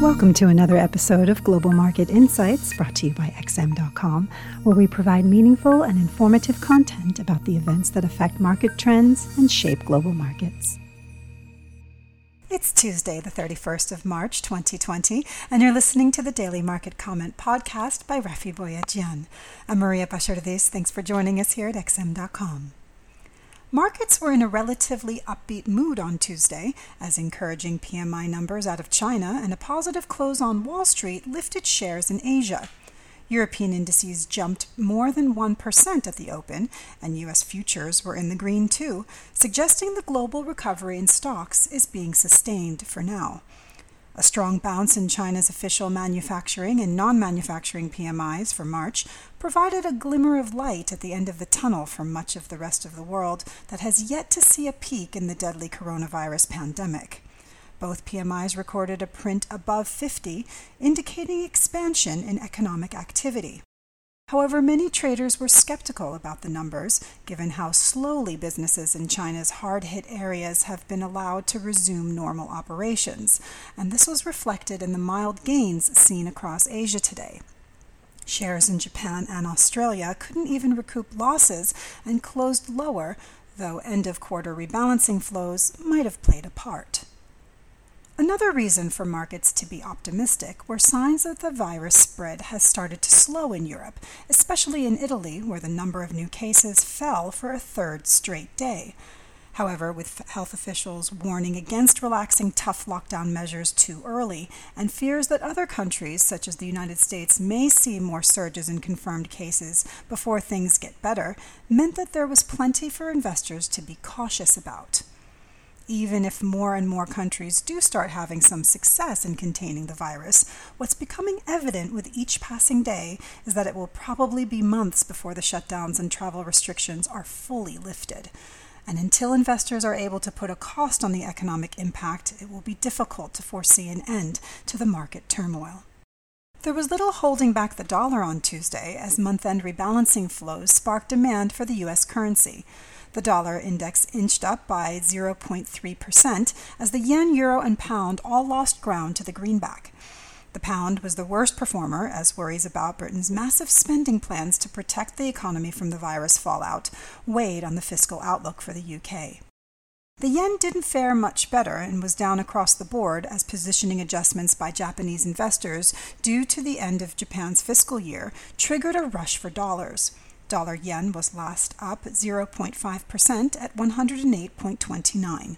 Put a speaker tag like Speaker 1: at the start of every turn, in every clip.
Speaker 1: Welcome to another episode of Global Market Insights brought to you by XM.com, where we provide meaningful and informative content about the events that affect market trends and shape global markets. It's Tuesday, the 31st of March, 2020, and you're listening to the Daily Market Comment podcast by Raffi Boyadjian. I'm Maria Pachardis. Thanks for joining us here at XM.com. Markets were in a relatively upbeat mood on Tuesday as encouraging PMI numbers out of China and a positive close on Wall Street lifted shares in Asia. European indices jumped more than 1% at the open, and U.S. futures were in the green too, suggesting the global recovery in stocks is being sustained for now. A strong bounce in China's official manufacturing and non manufacturing PMIs for March provided a glimmer of light at the end of the tunnel for much of the rest of the world that has yet to see a peak in the deadly coronavirus pandemic. Both PMIs recorded a print above 50, indicating expansion in economic activity. However, many traders were skeptical about the numbers, given how slowly businesses in China's hard hit areas have been allowed to resume normal operations, and this was reflected in the mild gains seen across Asia today. Shares in Japan and Australia couldn't even recoup losses and closed lower, though end of quarter rebalancing flows might have played a part. Another reason for markets to be optimistic were signs that the virus spread has started to slow in Europe, especially in Italy, where the number of new cases fell for a third straight day. However, with health officials warning against relaxing tough lockdown measures too early, and fears that other countries, such as the United States, may see more surges in confirmed cases before things get better, meant that there was plenty for investors to be cautious about even if more and more countries do start having some success in containing the virus, what's becoming evident with each passing day is that it will probably be months before the shutdowns and travel restrictions are fully lifted. And until investors are able to put a cost on the economic impact, it will be difficult to foresee an end to the market turmoil. There was little holding back the dollar on Tuesday as month end rebalancing flows sparked demand for the U.S. currency. The dollar index inched up by 0.3% as the yen, euro, and pound all lost ground to the greenback. The pound was the worst performer as worries about Britain's massive spending plans to protect the economy from the virus fallout weighed on the fiscal outlook for the UK. The yen didn't fare much better and was down across the board as positioning adjustments by Japanese investors due to the end of Japan's fiscal year triggered a rush for dollars. Dollar yen was last up 0.5% at 108.29.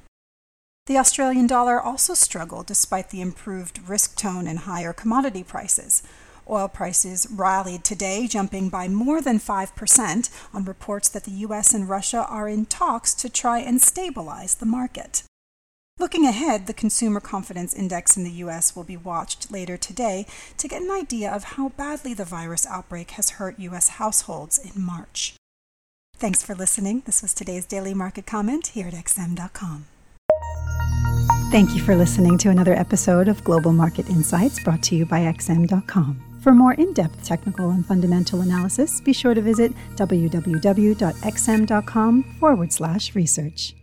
Speaker 1: The Australian dollar also struggled despite the improved risk tone and higher commodity prices. Oil prices rallied today, jumping by more than 5% on reports that the US and Russia are in talks to try and stabilize the market. Looking ahead, the Consumer Confidence Index in the U.S. will be watched later today to get an idea of how badly the virus outbreak has hurt U.S. households in March. Thanks for listening. This was today's Daily Market Comment here at XM.com. Thank you for listening to another episode of Global Market Insights brought to you by XM.com. For more in depth technical and fundamental analysis, be sure to visit www.xm.com forward slash research.